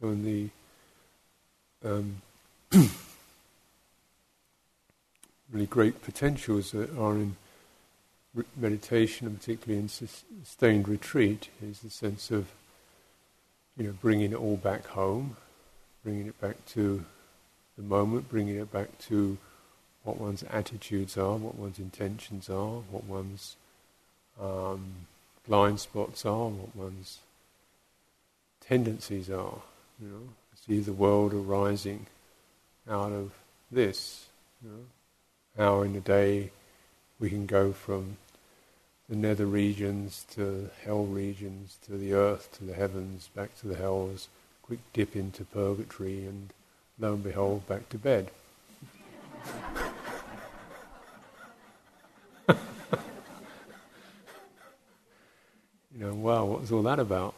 so in the um, really great potentials that are in meditation, and particularly in sustained retreat, is the sense of you know bringing it all back home, bringing it back to the moment, bringing it back to what one's attitudes are, what one's intentions are, what one's um, blind spots are, what one's tendencies are. You know, see the world arising out of this. You know, how in a day we can go from the nether regions to hell regions to the earth to the heavens back to the hells, quick dip into purgatory, and lo and behold, back to bed. you know, wow, what was all that about?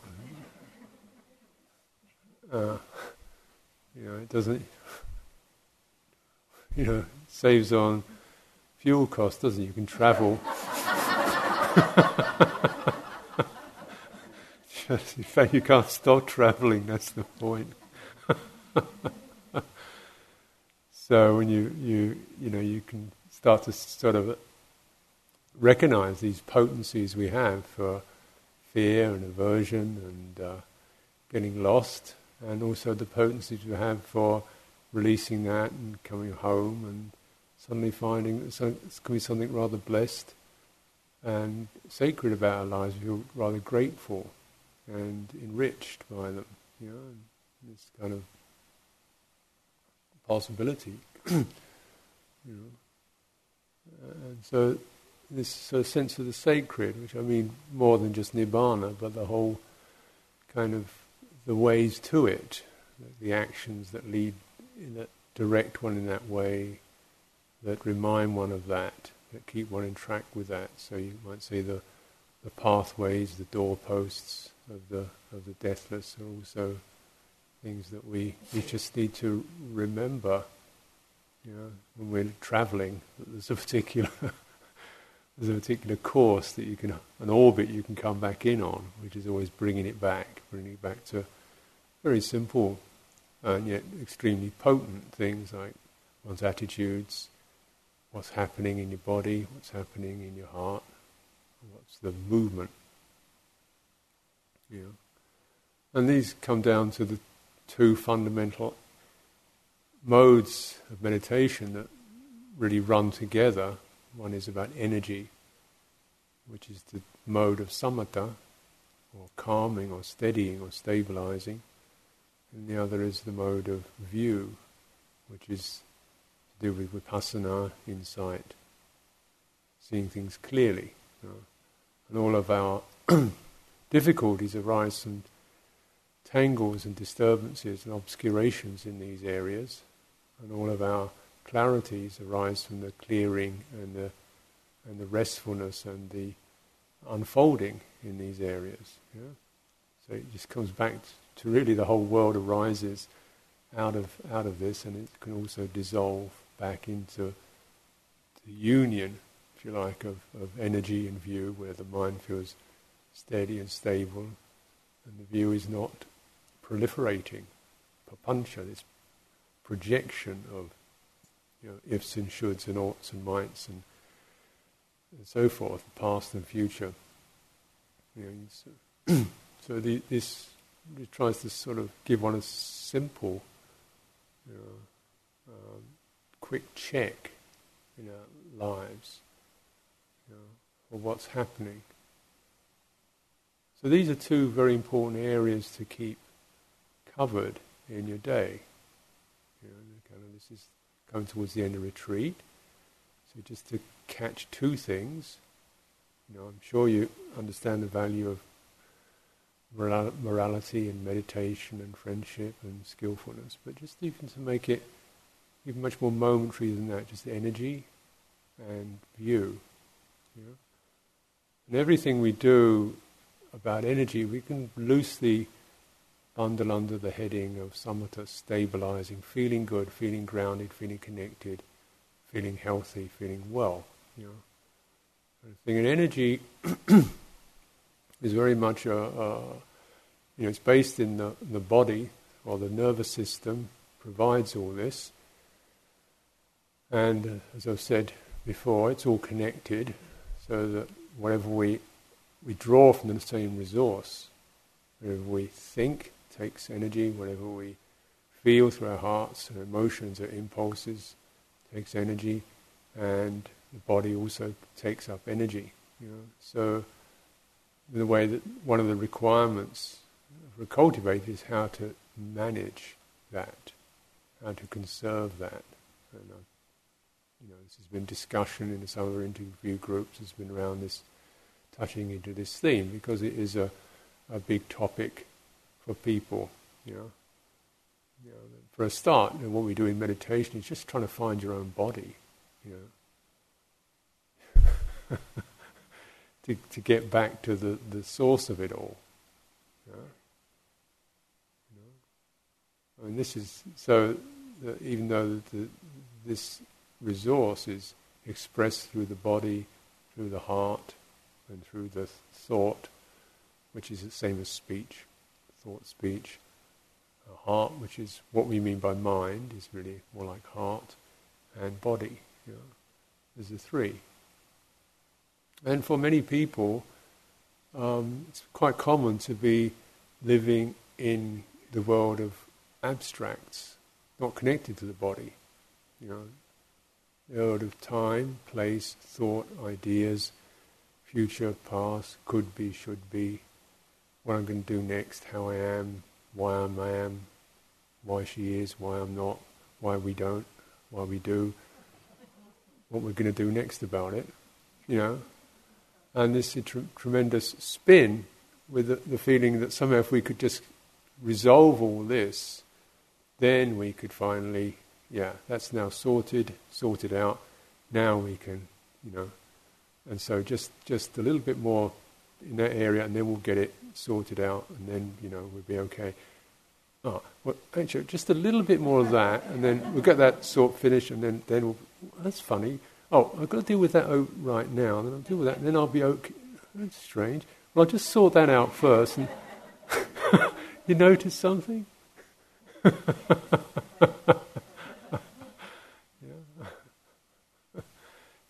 Uh, you know, it doesn't, you know, saves on fuel costs, doesn't it? You can travel. Just, in fact, you can't stop traveling, that's the point. so when you, you, you know, you can start to sort of recognize these potencies we have for fear and aversion and uh, getting lost, and also the potencies we have for releasing that and coming home and suddenly finding that it's going to be something rather blessed and sacred about our lives. We feel rather grateful and enriched by them. You know, this kind of possibility. you know, and so this sort of sense of the sacred, which I mean more than just nibbana, but the whole kind of the ways to it, the actions that lead, that direct one in that way, that remind one of that, that keep one in track with that. So you might say the the pathways, the doorposts of the of the deathless are also things that we, we just need to remember. You know, when we're travelling, there's a particular there's a particular course that you can an orbit you can come back in on, which is always bringing it back, bringing it back to very simple and yet extremely potent things like one's attitudes, what's happening in your body, what's happening in your heart, what's the movement. You know? And these come down to the two fundamental modes of meditation that really run together. One is about energy, which is the mode of samatha, or calming, or steadying, or stabilizing. And the other is the mode of view, which is to do with vipassana, insight, seeing things clearly. You know. And all of our difficulties arise from tangles and disturbances and obscurations in these areas, and all of our clarities arise from the clearing and the and the restfulness and the unfolding in these areas. So it just comes back to really the whole world arises out of out of this, and it can also dissolve back into the union, if you like, of, of energy and view, where the mind feels steady and stable, and the view is not proliferating, papancha, this projection of you know, ifs and shoulds and oughts and mights and, and so forth, past and future. You know, so, so the, this it tries to sort of give one a simple, you know, um, quick check in our lives you know, what's happening. So these are two very important areas to keep covered in your day. You know, kind of this is coming towards the end of retreat. So just to catch two things, you know, I'm sure you understand the value of morality and meditation and friendship and skillfulness, but just even to make it even much more momentary than that, just energy and view. You know? And everything we do about energy, we can loosely bundle under the heading of samatha, stabilizing, feeling good, feeling grounded, feeling connected, feeling healthy, feeling well. You know, and energy is very much a, a, you know, it's based in the, the body or the nervous system provides all this. And uh, as I've said before, it's all connected so that whatever we, we draw from the same resource, whatever we think takes energy, whatever we feel through our hearts and emotions or impulses takes energy, and the body also takes up energy. You know? So, the way that one of the requirements for a cultivator is how to manage that, how to conserve that. And, uh, you know, this has been discussion in some of other interview groups. Has been around this, touching into this theme because it is a, a big topic for people. You know, you know for a start, you know, what we do in meditation is just trying to find your own body. You know, to, to get back to the, the source of it all. You know? I mean, this is so. The, even though the, this resource is expressed through the body, through the heart, and through the thought, which is the same as speech, thought, speech. A heart, which is what we mean by mind, is really more like heart, and body. You know? There's the three. And for many people, um, it's quite common to be living in the world of abstracts, not connected to the body. You know, the world of time, place, thought, ideas, future, past, could be, should be, what I'm going to do next, how I am, why I'm I am, why she is, why I'm not, why we don't, why we do, what we're going to do next about it. You know, and this tr- tremendous spin with the, the, feeling that somehow if we could just resolve all this, then we could finally, yeah, that's now sorted, sorted out. Now we can, you know, and so just just a little bit more in that area, and then we'll get it sorted out, and then you know we'll be okay. Oh, well, actually, just a little bit more of that, and then we'll get that sort finished, and then then we'll, that's funny oh, I've got to deal with that oak right now, then I'll deal with that, then I'll be okay. That's strange. Well, I'll just sort that out first. And you notice something? yeah.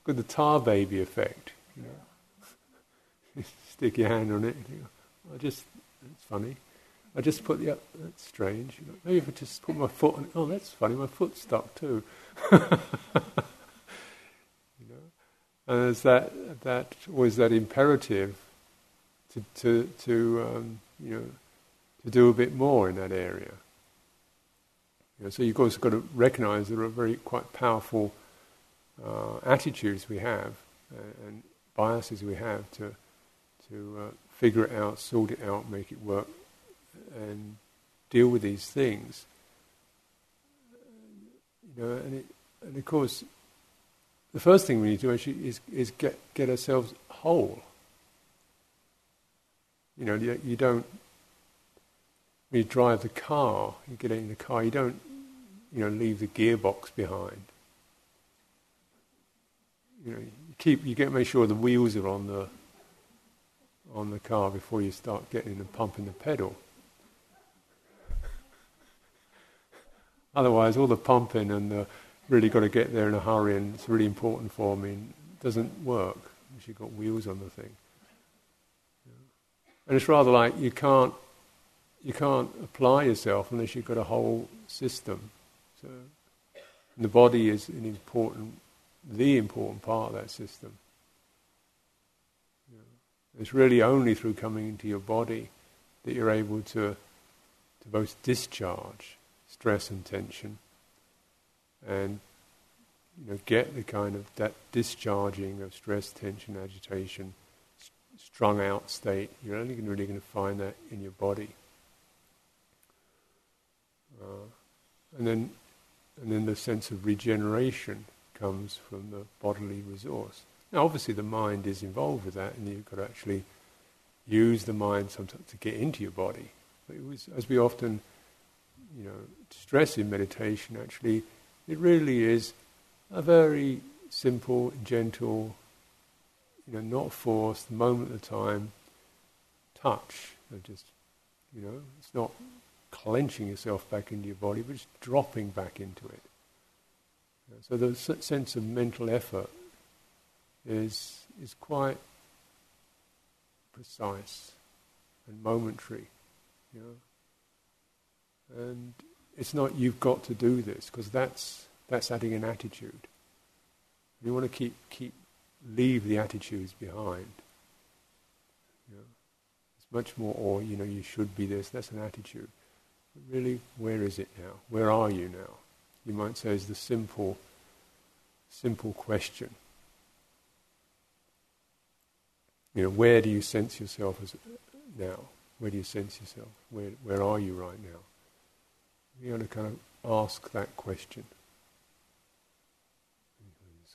Got the tar baby effect. You know? Stick your hand on it. I just, it's funny. I just put the, that's strange. Maybe if I just put my foot on it, oh, that's funny, my foot's stuck too. And there's that, that was that imperative to, to, to um, you know, to do a bit more in that area. You know, so you've also got to recognize there are very quite powerful uh, attitudes we have uh, and biases we have to, to uh, figure it out, sort it out, make it work, and deal with these things. You know, and, it, and of course, the first thing we need to do actually is, is get, get ourselves whole. You know, you, you don't. When you drive the car, you get in the car, you don't, you know, leave the gearbox behind. You know, you keep, you get make sure the wheels are on the on the car before you start getting and pumping the pedal. Otherwise, all the pumping and the really got to get there in a hurry and it's really important for me and it doesn't work if you've got wheels on the thing. And it's rather like you can't you can't apply yourself unless you've got a whole system. So the body is an important, the important part of that system. It's really only through coming into your body that you're able to to both discharge stress and tension, and you know get the kind of that discharging of stress, tension, agitation, st- strung out state. You're only really going to find that in your body. Uh, and then, and then the sense of regeneration comes from the bodily resource. Now, obviously, the mind is involved with that, and you've got to actually use the mind sometimes to get into your body. But it was, as we often, you know, stress in meditation. Actually, it really is a very simple, gentle, you know, not forced, moment at a time touch. just, you know, it's not clenching yourself back into your body, but just dropping back into it. So the sense of mental effort is is quite precise and momentary, you know. And it's not you've got to do this because that's that's adding an attitude. You want to keep keep leave the attitudes behind. You know. It's much more, or you know, you should be this. That's an attitude. But really, where is it now? Where are you now? You might say is the simple, simple question. You know, where do you sense yourself as uh, now? Where do you sense yourself? Where where are you right now? You got to kind of ask that question.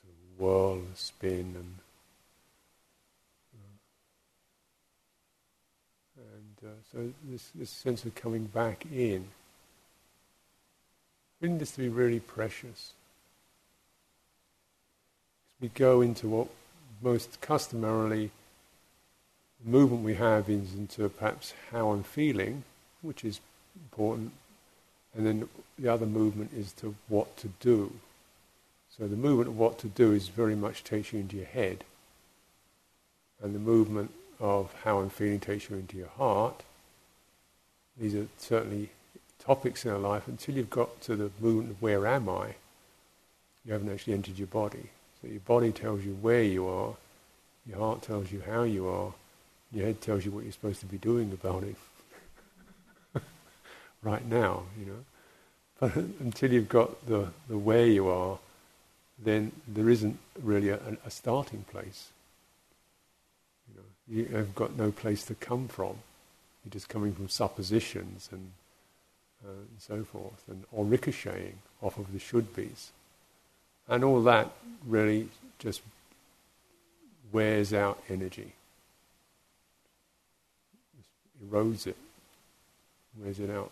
Sort of whirl, spin, and and uh, so this this sense of coming back in. Finding this to be really precious. we go into what most customarily the movement we have is into perhaps how I'm feeling, which is important, and then the other movement is to what to do. So the movement of what to do is very much takes you into your head, and the movement of how I'm feeling takes you into your heart. These are certainly topics in our life until you've got to the movement of where am I, you haven't actually entered your body. So your body tells you where you are, your heart tells you how you are, your head tells you what you're supposed to be doing about it right now, you know. But until you've got the, the where you are, then there isn't really a, a starting place. You know, you have got no place to come from. You're just coming from suppositions and, uh, and so forth, and or ricocheting off of the should be's, and all that really just wears out energy erodes it, wears it out.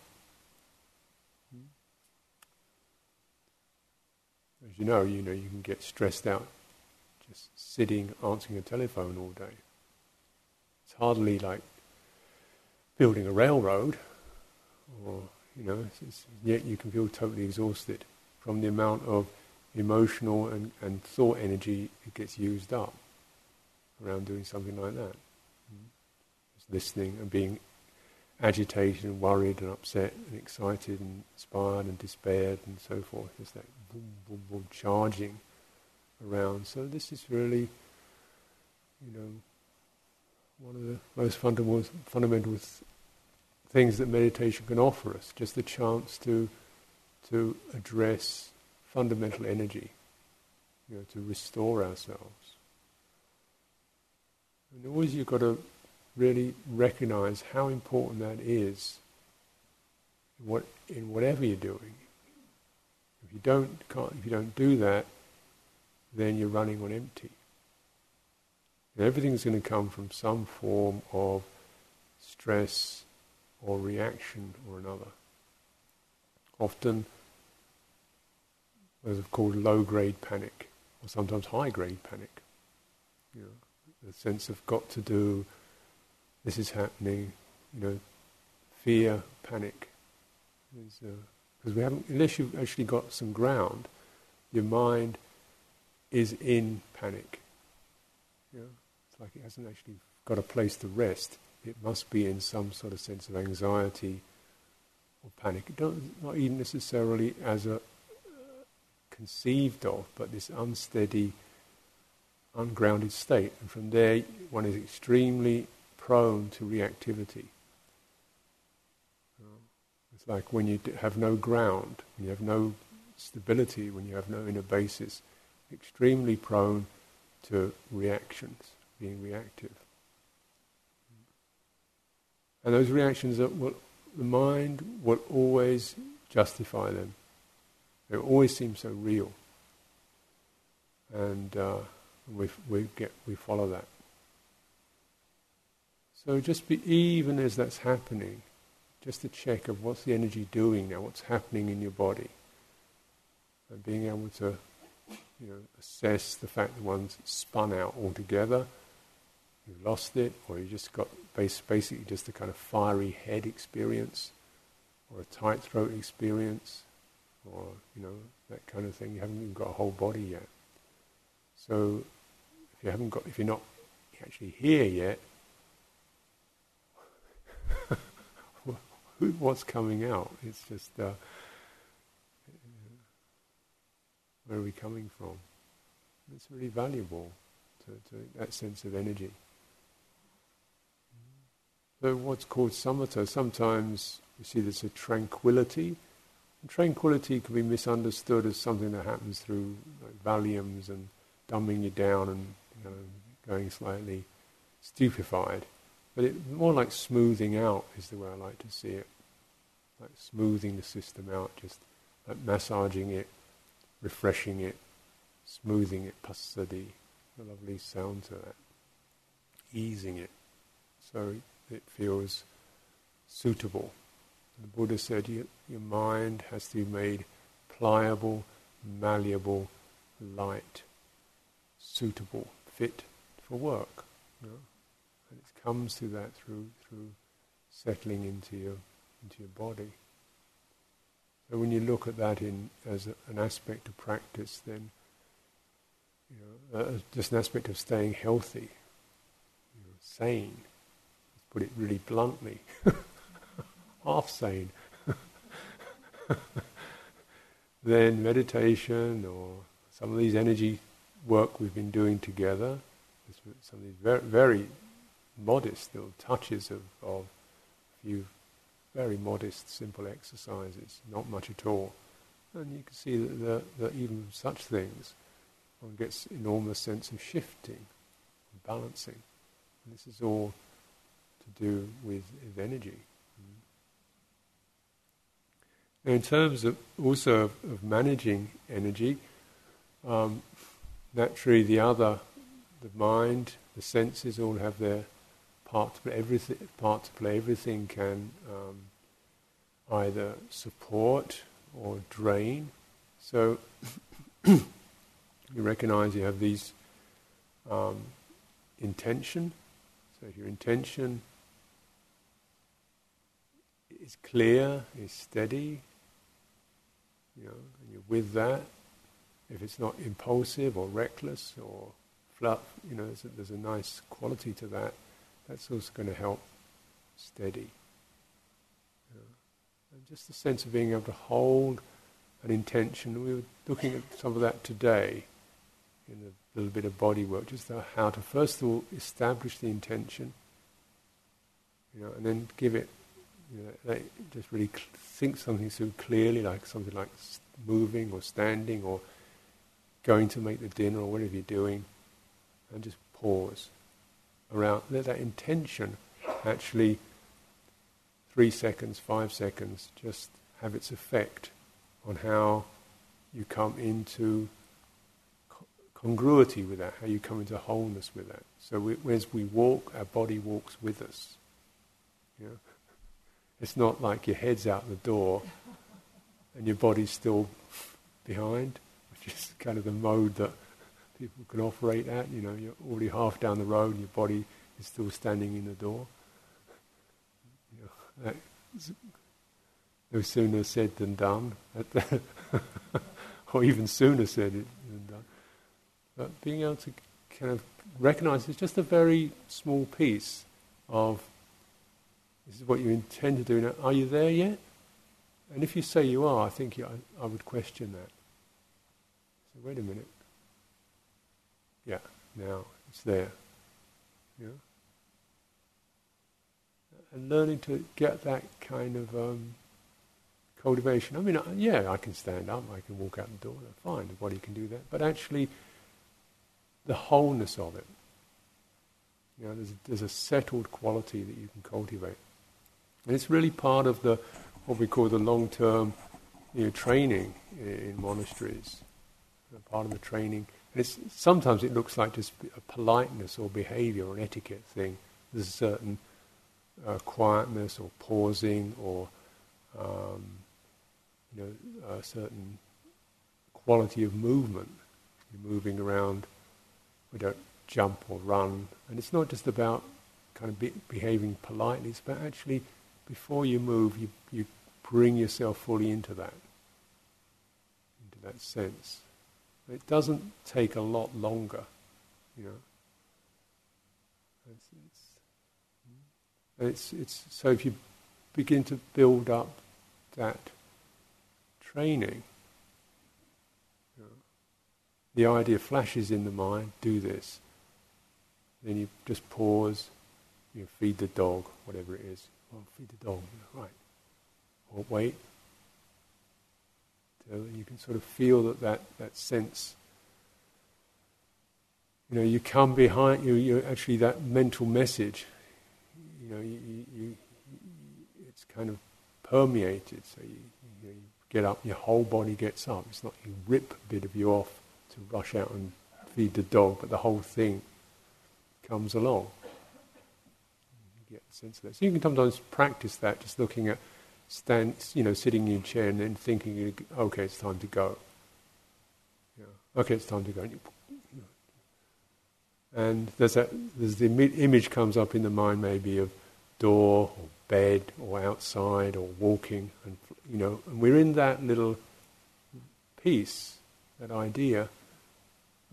As you know, you know you can get stressed out just sitting answering a telephone all day. It's hardly like building a railroad, or you know, it's, it's, yet you can feel totally exhausted from the amount of emotional and, and thought energy it gets used up around doing something like that mm-hmm. listening and being agitated and worried and upset and excited and inspired and despaired and so forth. There's that boom, boom, boom charging around. So this is really, you know, one of the most fundamental, fundamental things that meditation can offer us, just the chance to to address fundamental energy, you know, to restore ourselves. And always you've got to really recognize how important that is what, in whatever you're doing. If you don't, if you don't do that, then you're running on empty. And everything's going to come from some form of stress, or reaction or another. Often, is called low-grade panic, or sometimes high-grade panic. You know, the sense of got to do, this is happening, you know, fear, panic. Because uh, we haven't, unless you've actually got some ground, your mind is in panic. You know, it's like it hasn't actually got a place to rest. It must be in some sort of sense of anxiety or panic. not even necessarily as a uh, conceived of, but this unsteady, ungrounded state. And from there, one is extremely prone to reactivity. It's like when you have no ground, when you have no stability, when you have no inner basis, extremely prone to reactions, being reactive. And those reactions, will, the mind will always justify them. They always seem so real. And uh, we, we, get, we follow that. So just be, even as that's happening, just a check of what's the energy doing now, what's happening in your body. And being able to you know, assess the fact that one's spun out altogether, you've lost it, or you just got basically just a kind of fiery head experience, or a tight throat experience, or you know that kind of thing. You haven't even got a whole body yet. So if you haven't got, if you're not actually here yet, what's coming out? It's just uh, where are we coming from? It's really valuable to, to that sense of energy. So what's called samatha, sometimes you see there's a tranquility. And tranquility can be misunderstood as something that happens through like Valiums and dumbing you down and you know, going slightly stupefied. But it, more like smoothing out is the way I like to see it. Like smoothing the system out, just like massaging it, refreshing it, smoothing it, passaddhi, a lovely sound to that. Easing it so it feels suitable. The Buddha said you, your mind has to be made pliable, malleable, light, suitable, fit for work. You know? Comes to that through through settling into your into your body. So when you look at that in as a, an aspect of practice, then you know, uh, just an aspect of staying healthy, you know, sane. Let's put it really bluntly, half sane. then meditation or some of these energy work we've been doing together, some of these very, very modest little touches of, of a few very modest, simple exercises, not much at all. And you can see that, the, that even such things, one gets enormous sense of shifting, balancing. And this is all to do with, with energy. Now in terms of also of, of managing energy, um, naturally the other, the mind, the senses all have their part to play. Everything, part to play. Everything can um, either support or drain. So you recognize you have these um, intention. So if your intention is clear, is steady, you know, and you're with that. If it's not impulsive or reckless or fluff, you know, there's a, there's a nice quality to that that's also going to help steady. And just the sense of being able to hold an intention. We were looking at some of that today in a little bit of body work, just how to first of all establish the intention, you know, and then give it, you know, just really think something so clearly, like something like moving or standing or going to make the dinner or whatever you're doing, and just pause around, let that intention actually three seconds, five seconds, just have its effect on how you come into congruity with that, how you come into wholeness with that. So we, as we walk, our body walks with us. You know? It's not like your head's out the door and your body's still behind, which is kind of the mode that people can operate at. You know, you're already half down the road and your body is still standing in the door. You know, no sooner said than done, or even sooner said than done. But being able to kind of recognize it's just a very small piece of this is what you intend to do now. Are you there yet? And if you say you are, I think you, I, I would question that. So wait a minute. Yeah, now it's there. Yeah. And learning to get that kind of um, cultivation. I mean, yeah, I can stand up, I can walk out the door, fine, the body can do that. But actually, the wholeness of it. You know, there's, there's a settled quality that you can cultivate. And it's really part of the what we call the long-term you know, training in, in monasteries. Part of the training. It's, sometimes it looks like just a politeness or behavior or an etiquette thing. There's a certain uh, quietness or pausing or um, you know, a certain quality of movement. You're moving around we don't jump or run. And it's not just about kind of be, behaving politely, it's about actually, before you move, you, you bring yourself fully into that, into that sense. It doesn't take a lot longer, you know. It's, it's, hmm. it's, it's, so if you begin to build up that training, the idea flashes in the mind, do this. Then you just pause, you feed the dog, whatever it is. Well, feed the dog, right. Or wait. So you can sort of feel that, that, that sense. You know, you come behind, you, you actually that mental message, you know, you, you, you it's kind of permeated. So you, you, get up, your whole body gets up. It's not you rip a bit of you off to rush out and feed the dog, but the whole thing comes along. You get a sense of that. So you can sometimes practice that, just looking at stand, you know, sitting in your chair and then thinking, okay, it's time to go. Yeah. Okay, it's time to go. And there's that, there's the image comes up in the mind maybe of door or bed or outside or walking, and you know, and we're in that little piece, that idea,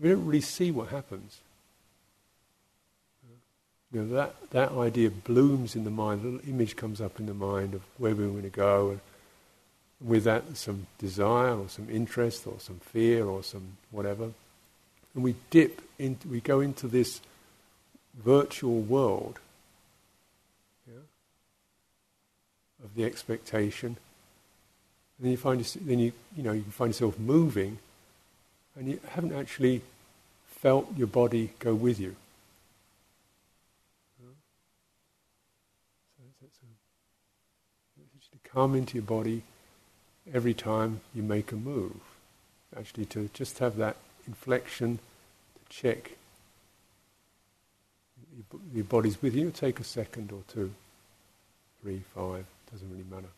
we don't really see what happens. You know, that, that idea blooms in the mind, a little image comes up in the mind of where we're going to go, and with that some desire or some interest or some fear or some whatever. And we dip into, we go into this virtual world yeah, of the expectation. And then you find, then you, you know, you find yourself moving and you haven't actually felt your body go with you. So to come into your body every time you make a move. Actually, to just have that inflection to check your body's with you. Take a second or two, three, five, doesn't really matter.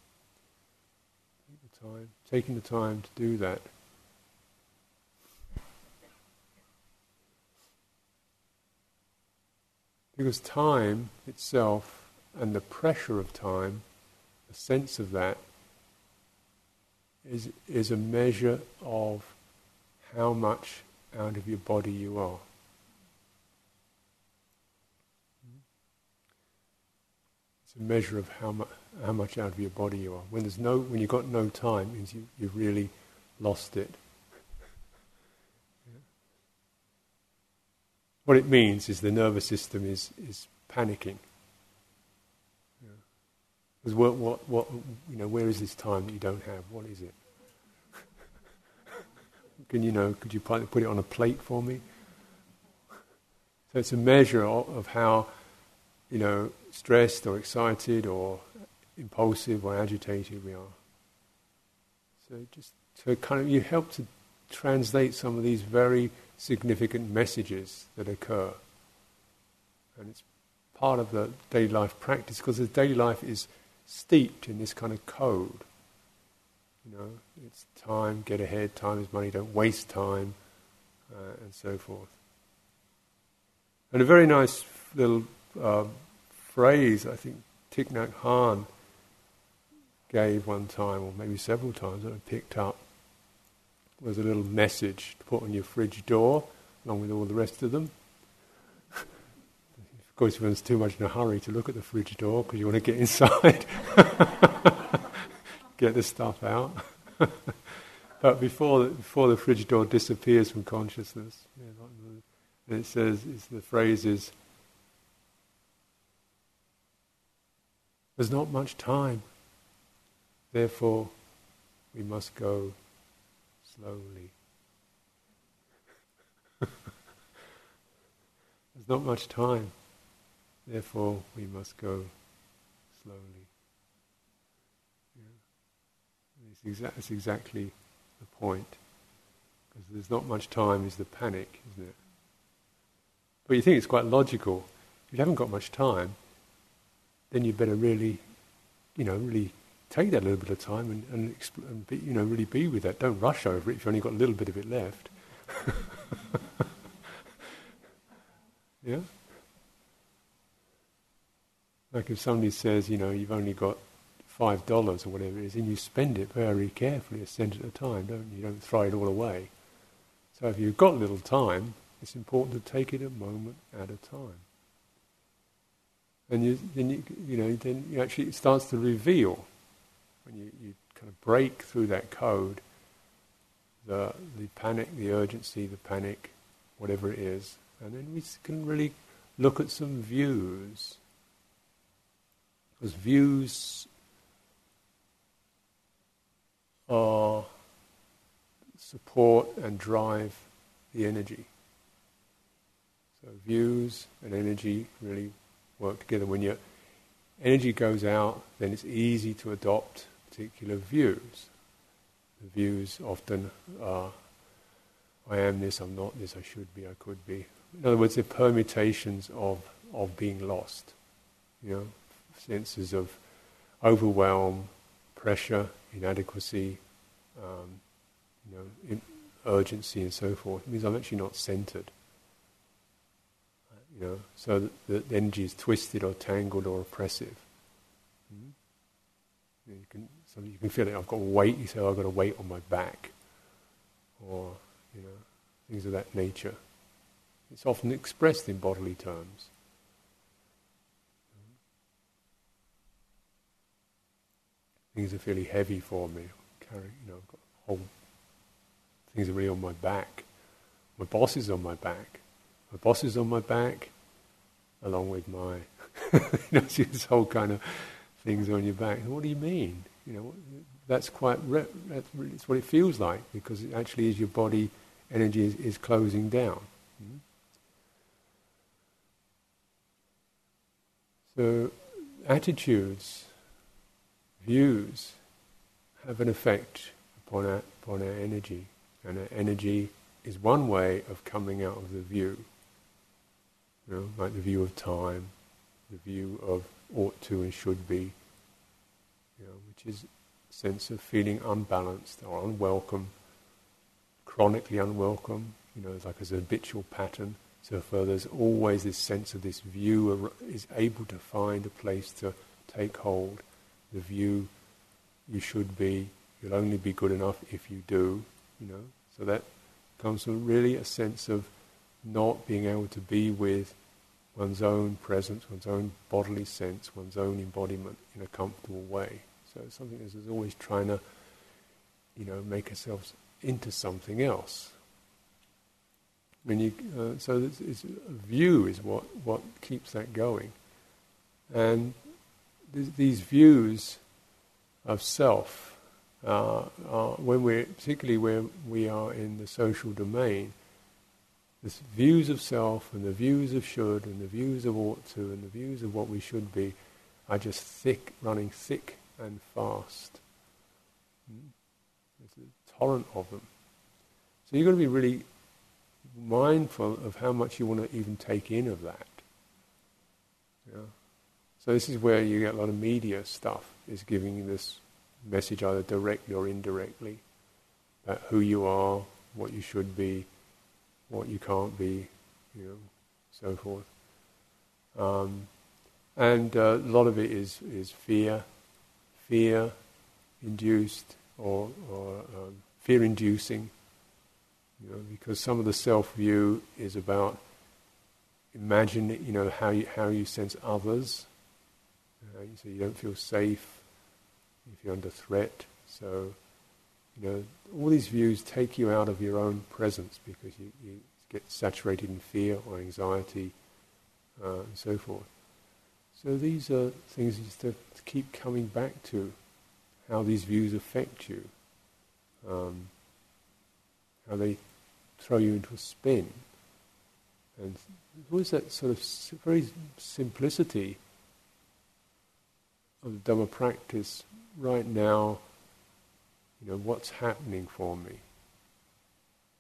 Take the time, taking the time to do that. Because time itself and the pressure of time, the sense of that, is, is a measure of how much out of your body you are. It's a measure of how, mu- how much out of your body you are. When there's no, when you've got no time, means you, you've really lost it. What it means is the nervous system is, is panicking. Because what, what, what, you know, where is this time that you don't have? What is it? Can you know, could you put it on a plate for me? So it's a measure of, of how, you know, stressed or excited or impulsive or agitated we are. So just to kind of, you help to translate some of these very significant messages that occur. And it's part of the daily life practice because the daily life is steeped in this kind of code. You know, it's time, get ahead, time is money, don't waste time, uh, and so forth. And a very nice little uh, phrase, I think Thich Nhat Hanh gave one time, or maybe several times that I picked up, was a little message to put on your fridge door, along with all the rest of them. Course, one's too much in a hurry to look at the fridge door because you want to get inside, get the stuff out. but before the, before the fridge door disappears from consciousness, and it says, the phrase is, there's not much time. Therefore, we must go slowly. There's not much time. Therefore, we must go slowly. Yeah. It's, exa- it's exactly the point. Because there's not much time is the panic, isn't it? But you think it's quite logical. If you haven't got much time, then you better really, you know, really take that little bit of time and, and, expl- and be, you know, really be with that. Don't rush over it if you've only got a little bit of it left. yeah? Like if somebody says, you know, you've only got five dollars or whatever it is, and you spend it very carefully, a cent at a time, don't you? You don't throw it all away. So if you've got little time, it's important to take it a moment at a time. And you, then you, you know, then you actually it starts to reveal when you, you kind of break through that code, the the panic, the urgency, the panic, whatever it is, and then we can really look at some views. Because views are support and drive the energy. So views and energy really work together. When your energy goes out, then it's easy to adopt particular views. The views often are, I am this, I'm not this, I should be, I could be. In other words, they're permutations of, of being lost. You know, senses of overwhelm, pressure, inadequacy, um, you know, urgency and so forth. It means I'm actually not centered. You know, so the energy is twisted or tangled or oppressive. Mm-hmm. You can, so you can feel it. I've got weight. You say, oh, I've got a weight on my back, or you know, things of that nature. It's often expressed in bodily terms. Things are fairly heavy for me. Carry, you know, I've got whole things are really on my back. My boss is on my back. My boss is on my back, along with my, you know, this whole kind of things on your back. What do you mean? You know, that's quite, re- that's what it feels like because it actually is your body energy is, is closing down. Mm-hmm. So, attitudes, views, have an effect upon our, upon our energy, and our energy is one way of coming out of the view. You know, like the view of time, the view of ought to and should be, you know, which is a sense of feeling unbalanced or unwelcome, chronically unwelcome, you know, like as a habitual pattern. So far, there's always this sense of this view is able to find a place to take hold. The view you should be, you'll only be good enough if you do, you know. So that comes from really a sense of not being able to be with one's own presence, one's own bodily sense, one's own embodiment in a comfortable way. So something is always trying to, you know, make ourselves into something else. When you, uh, so a view is what, what keeps that going. And th- these views of self, uh, are, when we're, particularly where we are in the social domain, the views of self and the views of should and the views of ought to and the views of what we should be are just thick, running thick and fast. There's a torrent of them. So you've got to be really mindful of how much you want to even take in of that. So this is where you get a lot of media stuff, is giving you this message either directly or indirectly about who you are, what you should be, what you can't be, you know, so forth. Um, and uh, a lot of it is, is fear, fear induced or, or um, fear inducing, you know, because some of the self view is about imagine, you know, how you, how you sense others. Uh, so you don't feel safe if you're under threat. So, you know, all these views take you out of your own presence because you, you get saturated in fear or anxiety uh, and so forth. So these are things you have to keep coming back to, how these views affect you, um, how they throw you into a spin. And always that sort of very simplicity of the Dhamma practice right now, you know, what's happening for me?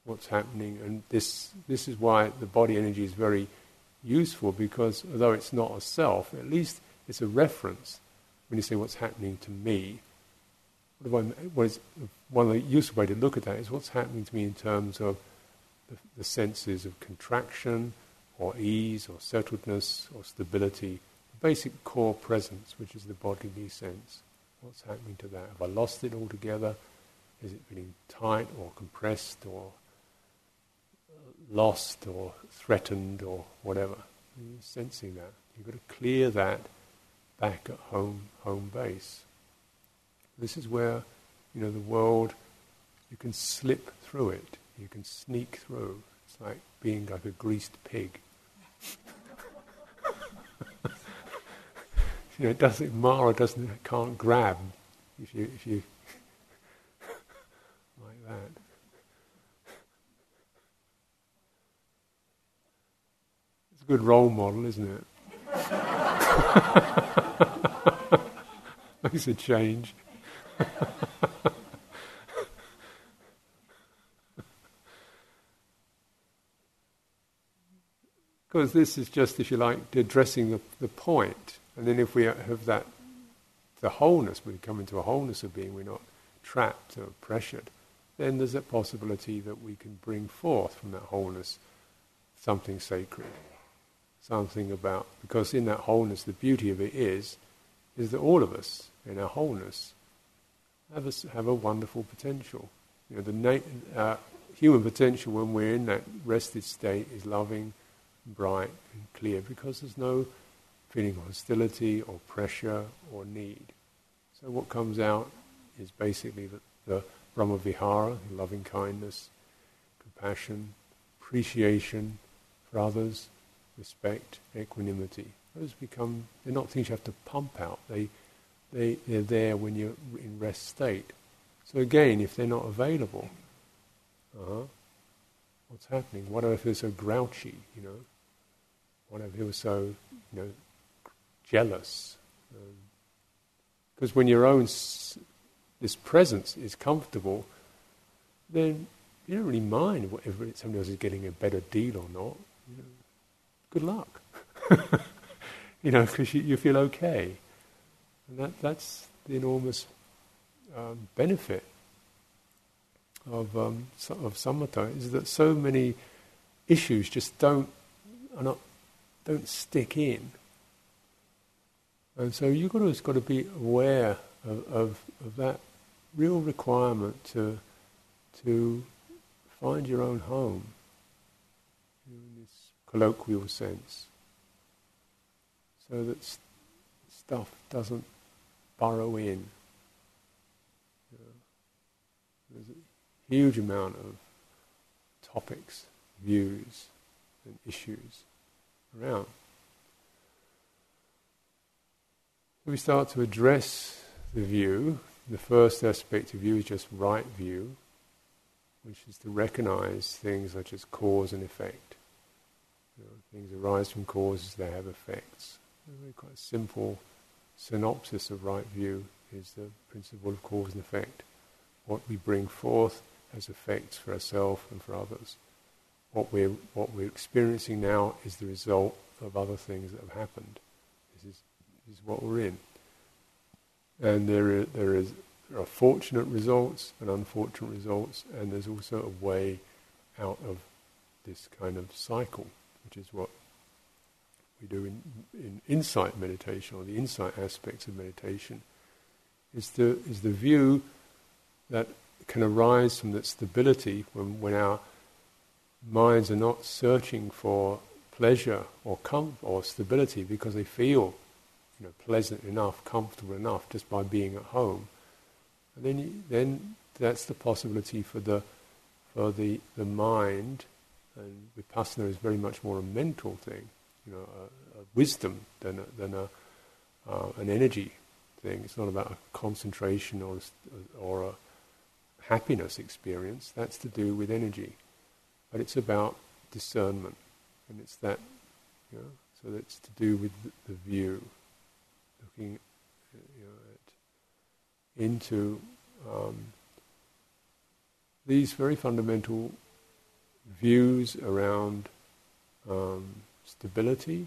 What's happening? And this, this is why the body energy is very useful because although it's not a self, at least it's a reference when you say what's happening to me. What is, one of the useful way to look at that is what's happening to me in terms of the, the senses of contraction or ease or settledness or stability, basic core presence, which is the bodily sense. What's happening to that? Have I lost it altogether? Is it feeling tight or compressed or uh, lost or threatened or whatever. You're sensing that. You've got to clear that back at home, home base. This is where, you know, the world, you can slip through it. You can sneak through. It's like being like a greased pig. you know, it doesn't, Mara doesn't, can't grab if you, if you, like that. It's a good role model, isn't it? Makes a change. Because this is just, if you like, addressing the, the point. And then if we have that, the wholeness, we come into a wholeness of being, we're not trapped or pressured, then there's a possibility that we can bring forth from that wholeness something sacred something about because in that wholeness, the beauty of it is, is that all of us in our wholeness have a, have a wonderful potential. You know, the na- uh, human potential when we're in that rested state is loving, bright, and clear because there's no feeling hostility or pressure or need. So what comes out is basically the, the Brahma Vihara, loving kindness, compassion, appreciation for others, respect, equanimity. Those become, they're not things you have to pump out. They, they, they're there when you're in rest state. So again, if they're not available, uh-huh, what's happening? What if they're so grouchy, you know? What if they were so, you know, jealous? Because um, when your own, s- this presence is comfortable, then you don't really mind whether somebody else is getting a better deal or not. You know? good luck. you know, because you, you, feel okay. And that, that's the enormous um, benefit of, um, of samatha, is that so many issues just don't, are not, don't stick in. And so you've got to, got to be aware of, of, of that real requirement to, to find your own home in this colloquial sense, so that st- stuff doesn't burrow in. You know, there's a huge amount of topics, views, and issues around. We start to address the view. The first aspect of view is just right view, which is to recognize things such as cause and effect. You know, things arise from causes, they have effects. A very quite simple synopsis of right view is the principle of cause and effect. What we bring forth has effects for ourselves and for others. What we're, what we're experiencing now is the result of other things that have happened. Is what we're in. And there are, there is there are fortunate results and unfortunate results, and there's also a way out of this kind of cycle, which is what we do in, in insight meditation, or the insight aspects of meditation, is the, is the view that can arise from that stability when, when our minds are not searching for pleasure or com- or stability because they feel you know, pleasant enough, comfortable enough just by being at home. And then, you, then that's the possibility for the for the, the mind, and vipassana is very much more a mental thing, you know, a, a wisdom than a, than a uh, an energy thing. It's not about a concentration or a, or a happiness experience. That's to do with energy, but it's about discernment, and it's that, you know, so that's to do with the, the view, looking, you know, into um, these very fundamental views around um, stability,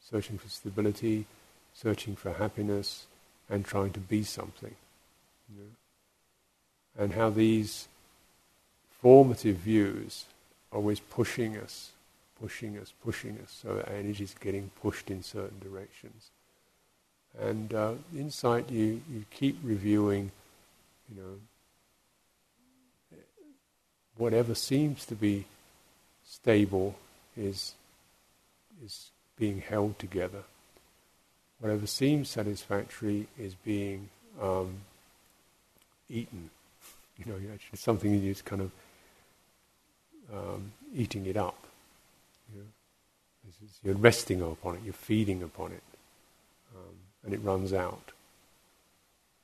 searching for stability, searching for happiness, and trying to be something. You know? And how these formative views are always pushing us, pushing us, pushing us, so our energy is getting pushed in certain directions. And uh, insight, you, you keep reviewing, you know, whatever seems to be stable is, is being held together. Whatever seems satisfactory is being um, eaten. You know, actually something you just kind of um, eating it up. You know? You're resting upon it, you're feeding upon it, and it runs out.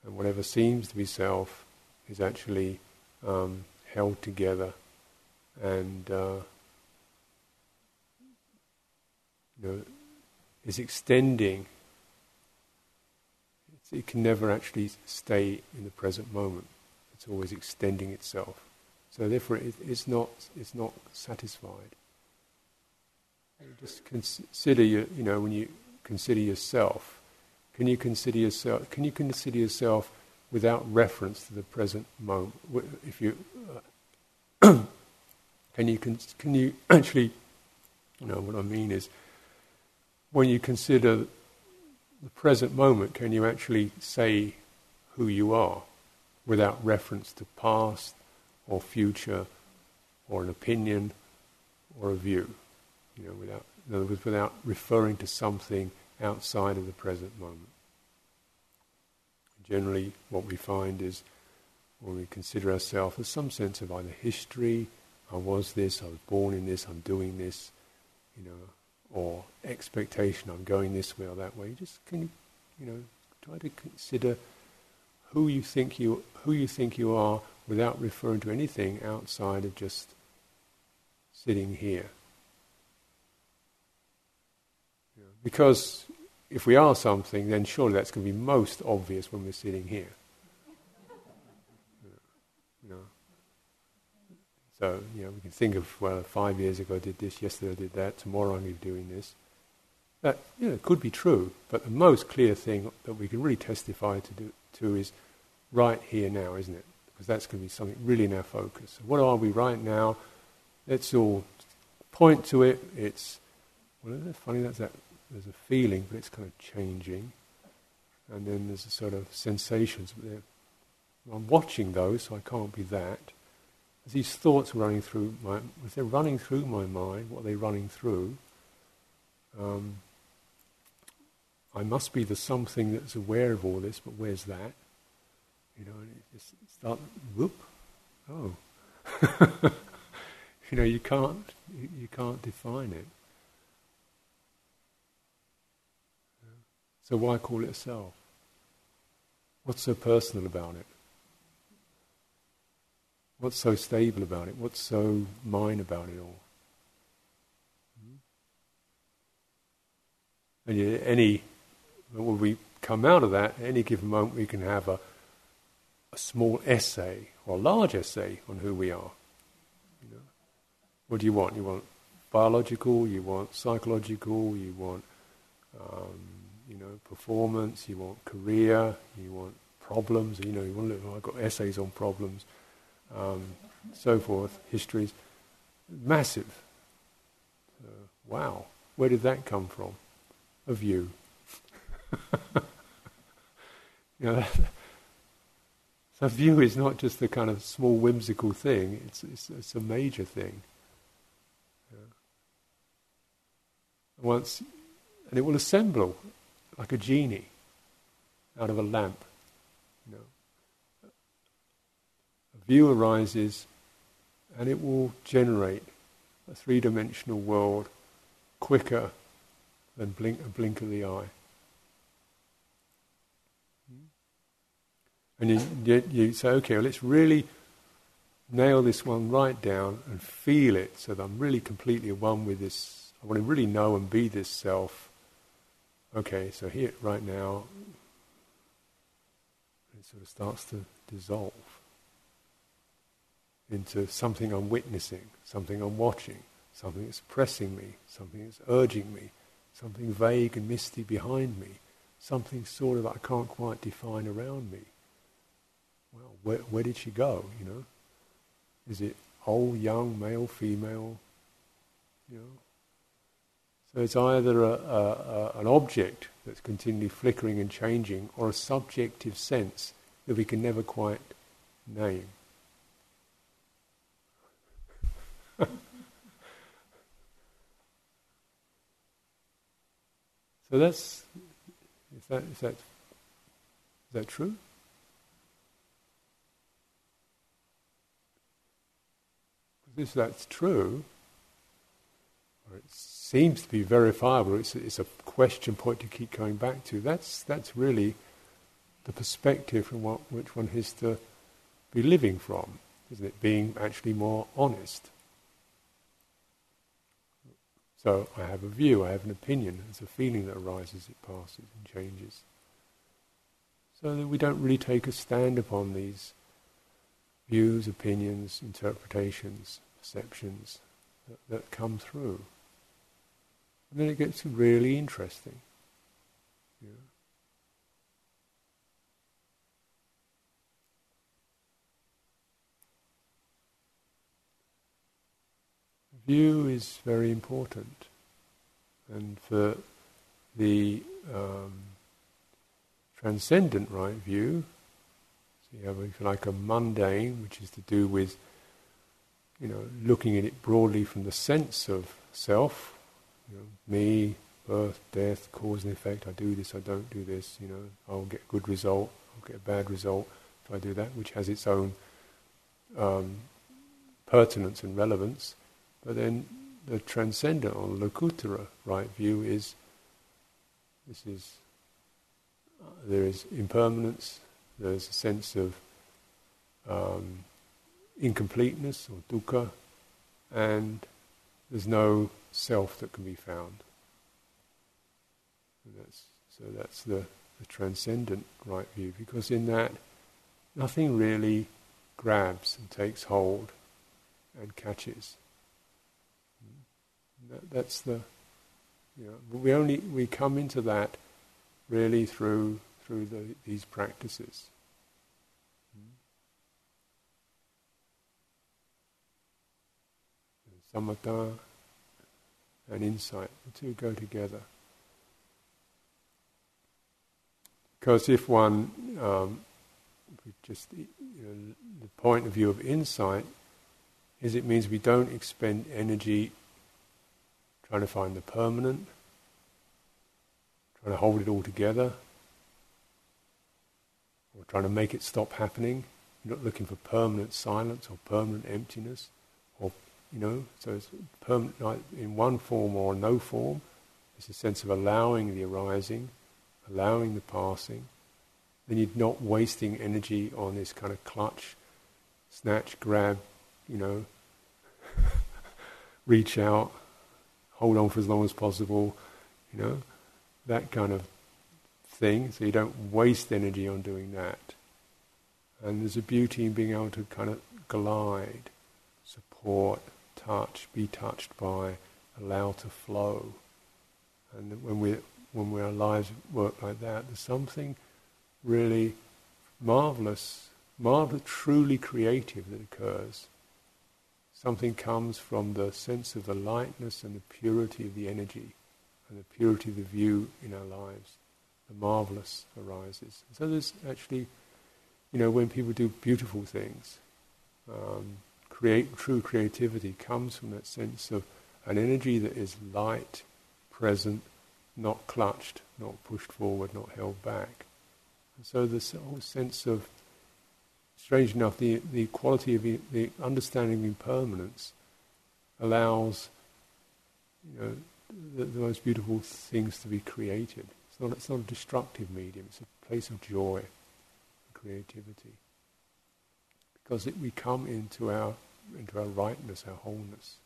And whatever seems to be self is actually um, held together and uh, you know, is extending. it can never actually stay in the present moment. It's always extending itself. So therefore, it, it's not it's not satisfied. just consider your, you know when you consider yourself. Can you consider yourself? Can you consider yourself without reference to the present moment? If you uh, can you can, can you actually, you know what I mean is, when you consider the present moment, can you actually say who you are without reference to past or future or an opinion or a view? You know, without, in other words, without referring to something outside of the present moment. Generally, what we find is when we consider ourselves as some sense of either history, I was this, I was born in this, I'm doing this, you know, or expectation, I'm going this way or that way. Just can you, you know, try to consider who you think you who you think you are without referring to anything outside of just sitting here. Because if we are something, then surely that's going to be most obvious when we're sitting here. So, you know, we can think of, well, five years ago I did this, yesterday I did that, tomorrow I'm going to be doing this. That, you know, it could be true, but the most clear thing that we can really testify to, do, to is right here now, isn't it? Because that's going to be something really in our focus. So what are we right now? Let's all point to it. It's, well, funny? That's that there's a feeling, but it's kind of changing. And then there's a sort of sensations. I'm watching those, so I can't be that. These thoughts running through my, as they're running through my mind, what are they running through? Um, I must be the something that's aware of all this, but where's that? You know, and it just start, whoop, oh. you know, you can't, you, you can't define it. So why call it a self? What's so personal about it? What's so stable about it? What's so mine about it all? And yet any, when we come out of that, any given moment we can have a, a small essay or a large essay on who we are. You know? What do you want? You want biological, you want psychological, you want um, you know, performance, you want career, you want problems, you know, you want to, oh, I've got essays on problems, um, so forth, histories. Massive. Wow, where did that come from? Of you. you know, so view is not just a kind of small whimsical thing, it's, it's, it's a major thing. Once, and it will assemble like a genie out of a lamp. You know. A view arises and it will generate a three dimensional world quicker than blink, a blink of the eye. And you, you, you, say, okay, well, let's really nail this one right down and feel it so that I'm really completely one with this. I want to really know and be this self. Okay, so here, right now, it sort of starts to dissolve into something I'm witnessing, something I'm watching, something that's pressing me, something that's urging me, something vague and misty behind me, something sort of I can't quite define around me. Well, where, where did she go, you know? Is it old, young, male, female? You know? So it's either a, a, a, an object that's continually flickering and changing or a subjective sense that we can never quite name. so that's is that is that is that true? If that's true, or it seems to be verifiable, it's, it's a question point to keep going back to. That's that's really the perspective from what, which one has to be living from, isn't it? Being actually more honest. So I have a view, I have an opinion, there's a feeling that arises, it passes and changes. So that we don't really take a stand upon these views, opinions, interpretations, perceptions that, that come through. And then it gets really interesting. Yeah. View is very important, and for the um, transcendent right view, so you have, if you like, a mundane, which is to do with you know, looking at it broadly from the sense of self, you know, me, birth, death, cause and effect, I do this, I don't do this, you know, I'll get a good result, I'll get a bad result if I do that, which has its own um, pertinence and relevance. But then the transcendent or lokuttara right view is this is uh, there is impermanence, there's a sense of um, incompleteness or dukkha, and there's no self that can be found. That's, so that's the, the transcendent right view, because in that, nothing really grabs and takes hold and catches. That, that's the, you know, we only we come into that really through through the, these practices. Hmm. samatha and insight. The two go together. Because if one, um, just you know, the point of view of insight is it means we don't expend energy trying to find the permanent, trying to hold it all together, or trying to make it stop happening. You're not looking for permanent silence or permanent emptiness you know, so it's permanent, in one form or no form. It's a sense of allowing the arising, allowing the passing. Then you're not wasting energy on this kind of clutch, snatch, grab, you know, reach out, hold on for as long as possible, you know, that kind of thing. So you don't waste energy on doing that. And there's a beauty in being able to kind of glide, support, touch, be touched by, allow to flow. And when we're when our lives work like that, there's something really marvelous, marvelous, truly creative that occurs. Something comes from the sense of the lightness and the purity of the energy and the purity of the view in our lives. The marvelous arises. So there's actually, you know, when people do beautiful things, um, create true creativity comes from that sense of an energy that is light, present, not clutched, not pushed forward, not held back. And so this whole sense of, strange enough, the, the quality of the, the understanding of impermanence allows, you know, the, the, most beautiful things to be created. It's not, it's not a destructive medium, it's a place of joy and creativity. Because it, we come into our, into our rightness, our wholeness.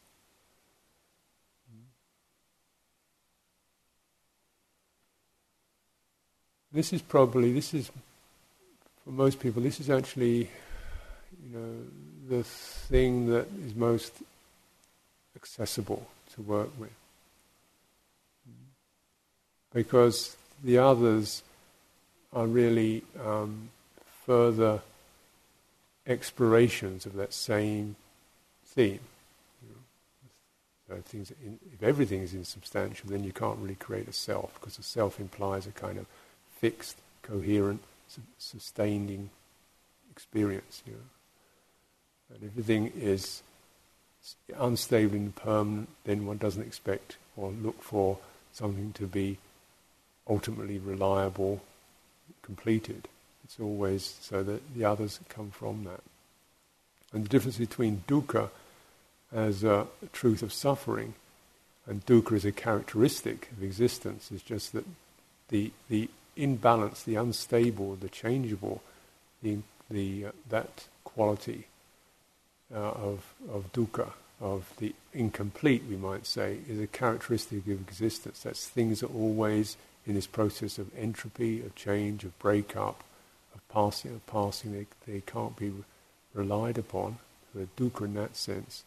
This is probably, this is, for most people, this is actually, you know, the thing that is most accessible to work with. Because the others are really um, further explorations of that same theme. So things in, if everything is insubstantial, then you can't really create a self, because a self implies a kind of fixed, coherent, su- sustaining experience. You know? And if everything is unstable and permanent, then one doesn't expect or look for something to be ultimately reliable, completed. It's always so that the others come from that. And the difference between dukkha as a truth of suffering and dukkha as a characteristic of existence is just that the, the imbalance, the unstable, the changeable, the, the, uh, that quality uh, of, of dukkha, of the incomplete, we might say, is a characteristic of existence. That's things are always in this process of entropy, of change, of breakup, of passing, of passing. They, they can't be relied upon. The dukkha in that sense.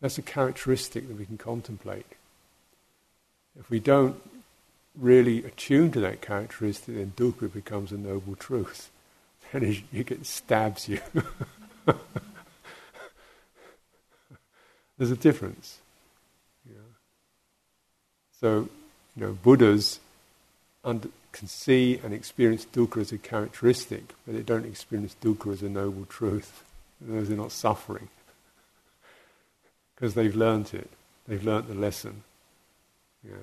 That's a characteristic that we can contemplate. If we don't really attune to that characteristic, then dukkha becomes a noble truth. Then it, it stabs you. There's a difference. Yeah. So, you know, Buddhas under, can see and experience dukkha as a characteristic, but they don't experience dukkha as a noble truth. Those are not suffering. Because they've learnt it. They've learnt the lesson. Yeah.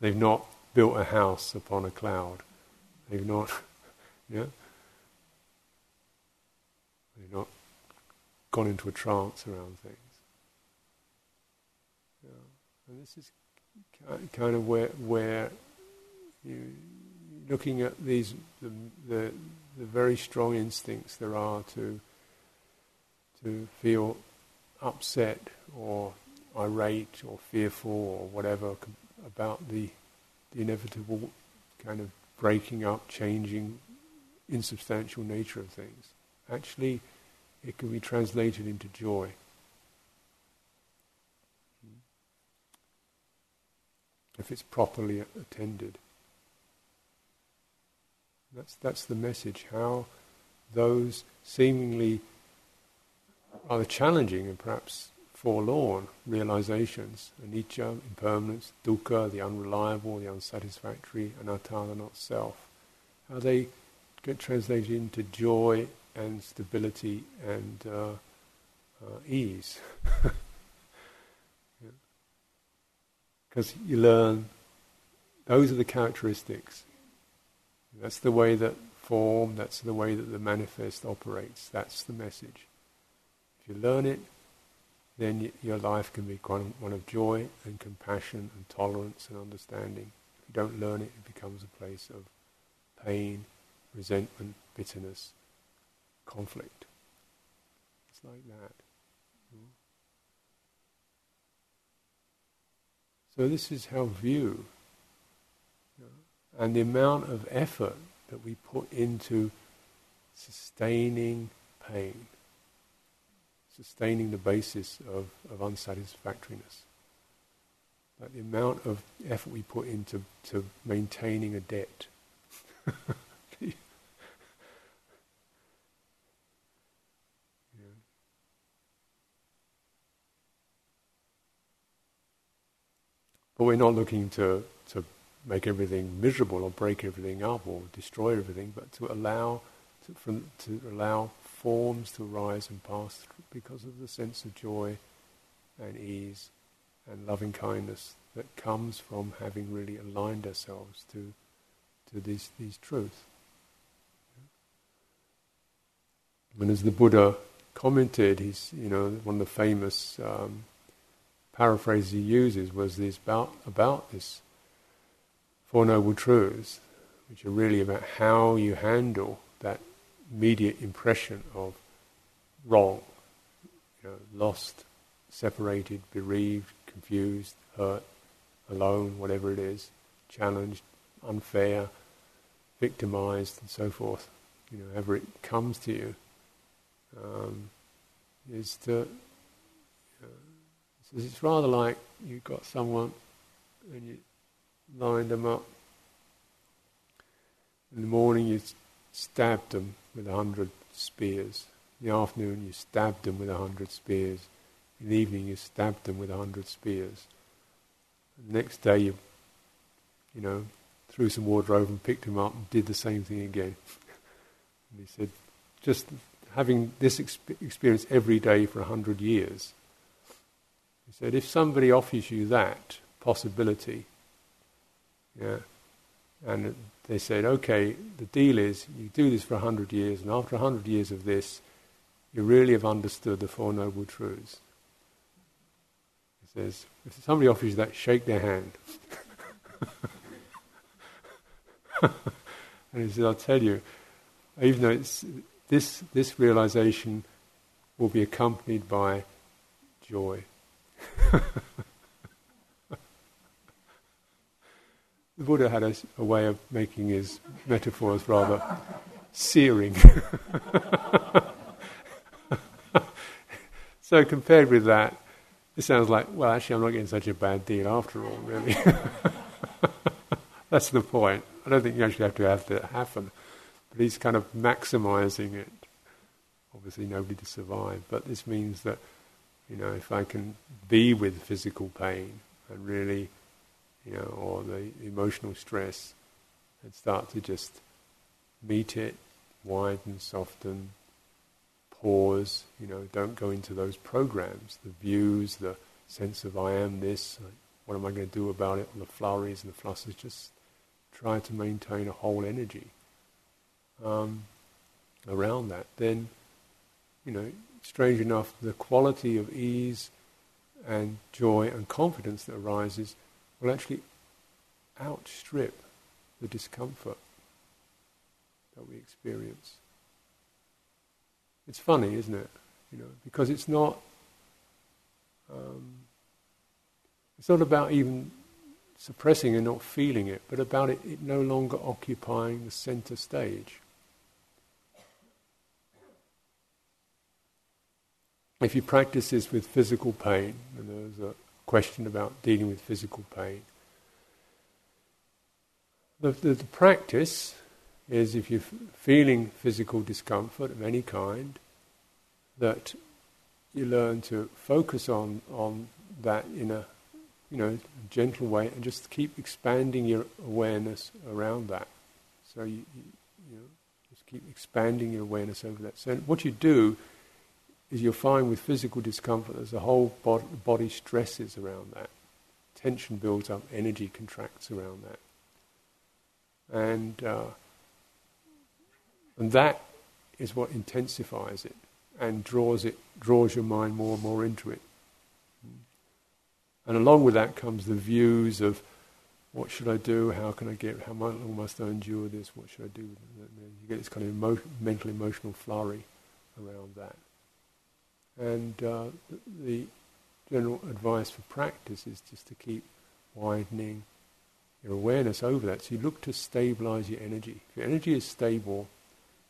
They've not built a house upon a cloud. They've not, yeah, they've not gone into a trance around things. Yeah. And this is kind of where where you looking at these the, the the very strong instincts there are to to feel upset or irate or fearful or whatever about the the inevitable kind of breaking up, changing, insubstantial nature of things. Actually, it can be translated into joy. If it's properly attended. That's, that's the message, how those seemingly rather challenging and perhaps forlorn realizations, anicca, impermanence, dukkha, the unreliable, the unsatisfactory, anatta, the not self, how they get translated into joy and stability and uh, uh, ease. Because yeah. you learn, those are the characteristics. That's the way that form, that's the way that the manifest operates, that's the message. If you learn it, then your life can be one of joy and compassion and tolerance and understanding. If you don't learn it, it becomes a place of pain, resentment, bitterness, conflict. It's like that. Hmm. So this is how view and the amount of effort that we put into sustaining pain sustaining the basis of, of unsatisfactoriness. like the amount of effort we put into to maintaining a debt. But we're not looking to, to make everything miserable or break everything up or destroy everything, but to allow to, from, to allow forms to rise and pass because of the sense of joy and ease and loving kindness that comes from having really aligned ourselves to to these these truths. And as the Buddha commented, he's you know one of the famous um, paraphrases he uses was this about about this four noble truths, which are really about how you handle that immediate impression of wrong, you know, lost, separated, bereaved, confused, hurt, alone, whatever it is, challenged, unfair, victimized, and so forth. You know, however it comes to you, um, is to. Uh, it's rather like you've got someone and you lined them up. In the morning, you stabbed them with a hundred spears. In the afternoon, you stabbed them with a hundred spears. In the evening, you stabbed them with a hundred spears. The next day, you, you know, threw some water over and picked him up and did the same thing again. and he said, just having this exp- experience every day for a hundred years, he said, if somebody offers you that possibility, yeah, and they said, okay, the deal is you do this for a hundred years, and after a hundred years of this, you really have understood the Four Noble Truths. He says, if somebody offers you that, shake their hand. and he says, I'll tell you, even though it's, this, this realization will be accompanied by joy. The Buddha had a, a way of making his metaphors rather searing. so compared with that, it sounds like, well, actually, I'm not getting such a bad deal after all, really. That's the point. I don't think you actually have to have that happen. But he's kind of maximizing it. Obviously, nobody to survive. But this means that, you know, if I can be with physical pain and really you know, or the emotional stress, and start to just meet it, widen, soften, pause, you know, don't go into those programs, the views, the sense of I am this, what am I going to do about it, all the flurries and the flusses, just try to maintain a whole energy um, around that. Then, you know, strange enough, the quality of ease and joy and confidence that arises will actually outstrip the discomfort that we experience. It's funny, isn't it? You know, because it's not. Um, it's not about even suppressing and not feeling it, but about it, it no longer occupying the center stage. If you practice this with physical pain, and there's a question about dealing with physical pain. The, the, the practice is if you're feeling physical discomfort of any kind, that you learn to focus on, on that in a you know, gentle way and just keep expanding your awareness around that. So you, you, you know, just keep expanding your awareness over that. So what you do is you'll find with physical discomfort, there's a whole body, stresses around that. Tension builds up, energy contracts around that. And, uh, and that is what intensifies it and draws it, draws your mind more and more into it. And along with that comes the views of what should I do? How can I get? How long must I endure this? What should I do? You get this kind of emo- mental, emotional flurry around that. And uh, the general advice for practice is just to keep widening your awareness over that. So you look to stabilize your energy. If your energy is stable,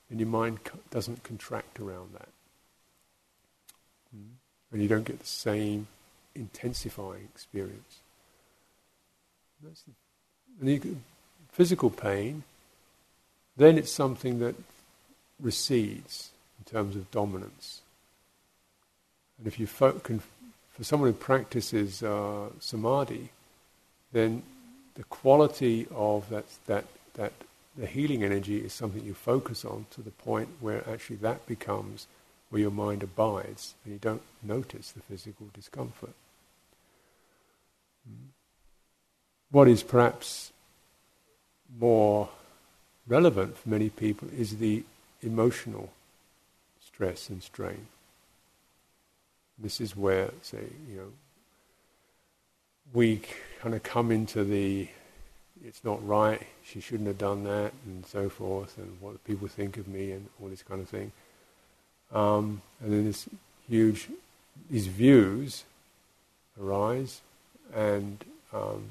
then your mind doesn't contract around that. Mm. And you don't get the same intensifying experience. That's the, and you, physical pain, then it's something that recedes in terms of dominance. And if you fo- can, for someone who practices uh, samadhi, then the quality of that, that, that the healing energy is something you focus on to the point where actually that becomes where your mind abides and you don't notice the physical discomfort. Hmm. What is perhaps more relevant for many people is the emotional stress and strain. This is where, say, you know, we kind of come into the it's not right, she shouldn't have done that, and so forth, and what people think of me, and all this kind of thing. Um, and then this huge, these views arise, and um,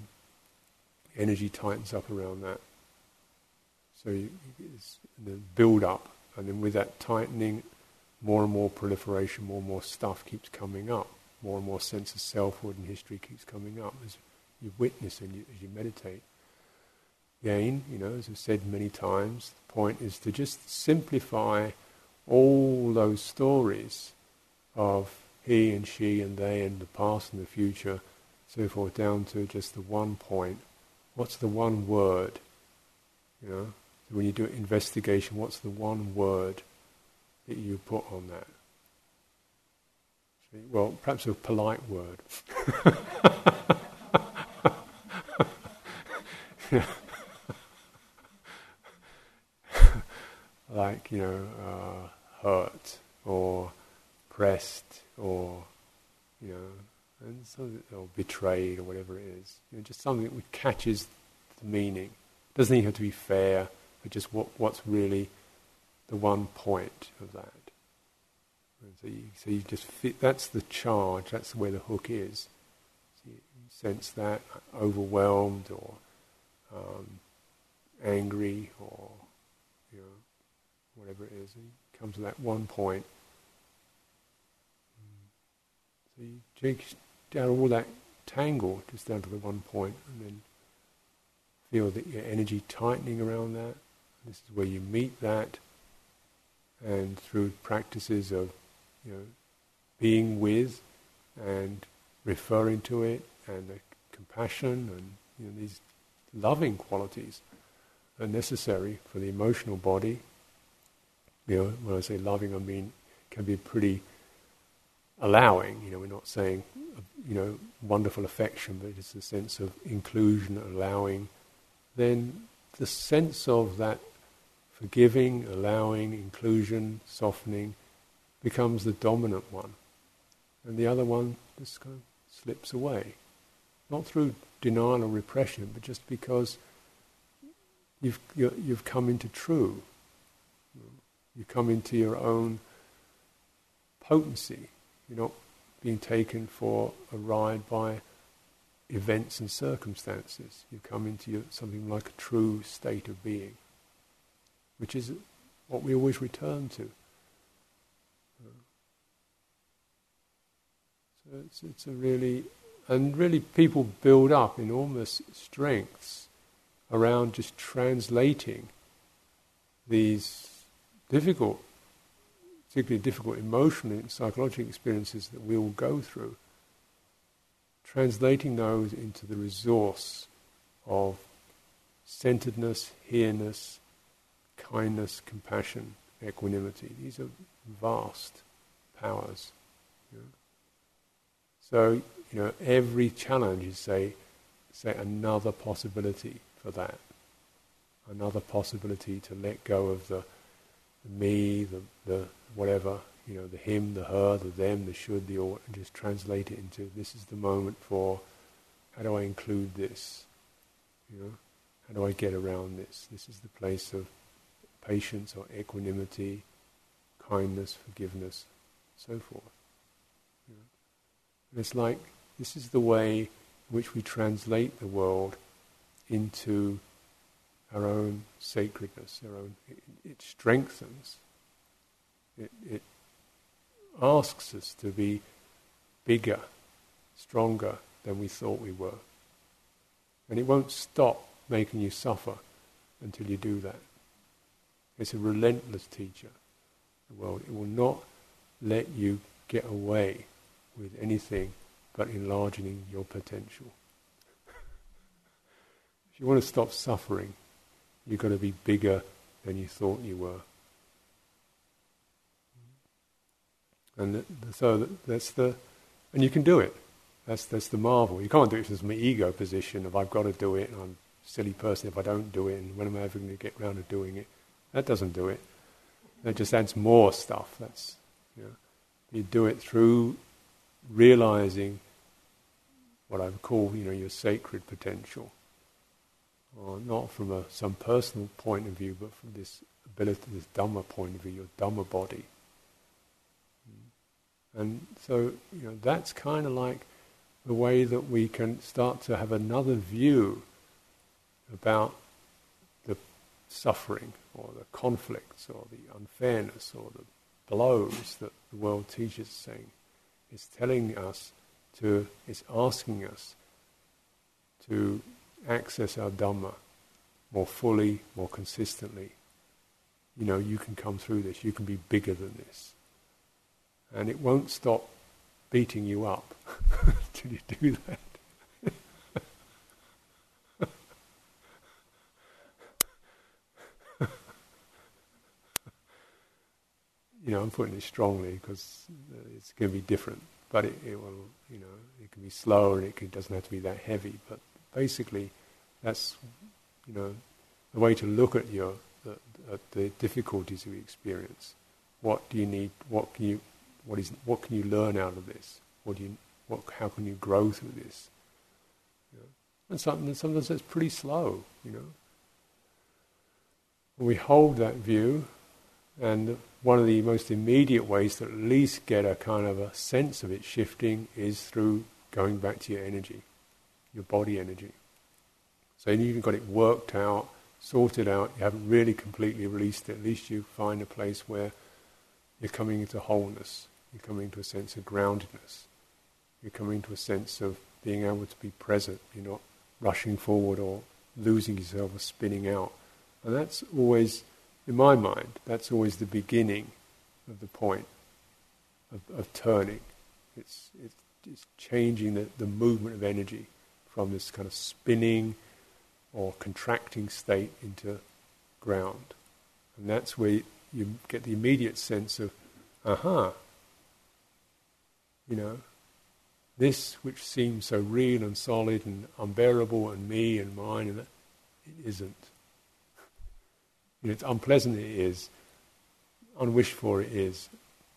energy tightens up around that. So you, it's the build up, and then with that tightening, more and more proliferation, more and more stuff keeps coming up. More and more sense of selfhood and history keeps coming up as you witness and you, as you meditate. Again, you know, as I've said many times, the point is to just simplify all those stories of he and she and they and the past and the future, so forth, down to just the one point. What's the one word? You know, when you do investigation, what's the one word that you put on that? Well, perhaps a polite word. like, you know, uh, hurt or pressed or, you know, and so, or betrayed or whatever it is. You know, just something that catches the meaning. Doesn't even have to be fair, but just what, what's really the one point of that. So you, so you just fit, that's the charge, that's where the hook is. So you sense that, overwhelmed or um, angry or, you know, whatever it is. And you come to that one point. So you take down all that tangle just down to the one point and then feel that your energy tightening around that. This is where you meet that and through practices of you know being with and referring to it and the compassion and you know, these loving qualities are necessary for the emotional body. You know, when I say loving, I mean can be pretty allowing. You know, we're not saying you know wonderful affection, but it's a sense of inclusion, allowing. Then the sense of that forgiving, allowing, inclusion, softening becomes the dominant one. And the other one just kind of slips away. Not through denial or repression, but just because you've, you have come into true. You come into your own potency. You're not being taken for a ride by events and circumstances. You come into your, something like a true state of being which is what we always return to. So it's, it's a really, and really people build up enormous strengths around just translating these difficult, particularly difficult emotional and psychological experiences that we all go through, translating those into the resource of centeredness, here-ness, kindness, compassion, equanimity. These are vast powers. You know? So, you know, every challenge is say, say another possibility for that. Another possibility to let go of the, the me, the, the whatever, you know, the him, the her, the them, the should, the ought, and just translate it into this is the moment for how do I include this? You know, how do I get around this? This is the place of patience or equanimity, kindness, forgiveness, so forth. And it's like this is the way in which we translate the world into our own sacredness, our own. It, it strengthens. It, it asks us to be bigger, stronger than we thought we were. And it won't stop making you suffer until you do that. It's a relentless teacher, the world. It will not let you get away with anything but enlarging your potential. if you want to stop suffering, you've got to be bigger than you thought you were. And so that's the, and you can do it. That's that's the marvel. You can't do it from my ego position of I've got to do it and I'm a silly person if I don't do it and when am I ever going to get round to doing it? That doesn't do it. That just adds more stuff. That's you, know, you do it through realizing what I would call you know your sacred potential, not from a, some personal point of view, but from this ability, this Dhamma point of view, your Dhamma body. And so you know that's kind of like the way that we can start to have another view about suffering or the conflicts or the unfairness or the blows that the world teaches saying. It's telling us to, is asking us to access our Dhamma more fully, more consistently. You know, you can come through this, you can be bigger than this. And it won't stop beating you up till you do that. You know, I'm putting it strongly because uh, it's going to be different, but it, it, will, you know, it can be slower and it can, doesn't have to be that heavy. But basically, that's, you know, the way to look at your the, at the difficulties we experience. What do you need? What can you? What is? What can you learn out of this? What do you? What? How can you grow through this? You know? And sometimes, sometimes it's pretty slow. You know. When we hold that view, and one of the most immediate ways to at least get a kind of a sense of it shifting is through going back to your energy, your body energy. So you've got it worked out, sorted out, you haven't really completely released it, at least you find a place where you're coming into wholeness, you're coming to a sense of groundedness, you're coming to a sense of being able to be present, you're not rushing forward or losing yourself or spinning out. And that's always in my mind, that's always the beginning of the point of, of turning. It's, it's, it's changing the, the movement of energy from this kind of spinning or contracting state into ground. And that's where you get the immediate sense of, aha, you know, this which seems so real and solid and unbearable and me and mine, and that, it isn't. You know, it's unpleasant it is, unwished for it is,